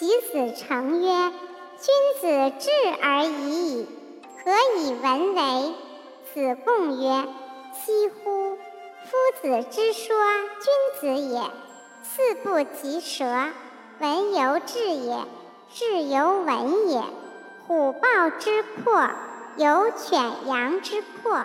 其子成曰：“君子质而已矣，何以文为？”子贡曰：“惜乎！夫子之说君子也，驷不及舌。文犹质也，质犹文也。虎豹之阔，有犬羊之阔。”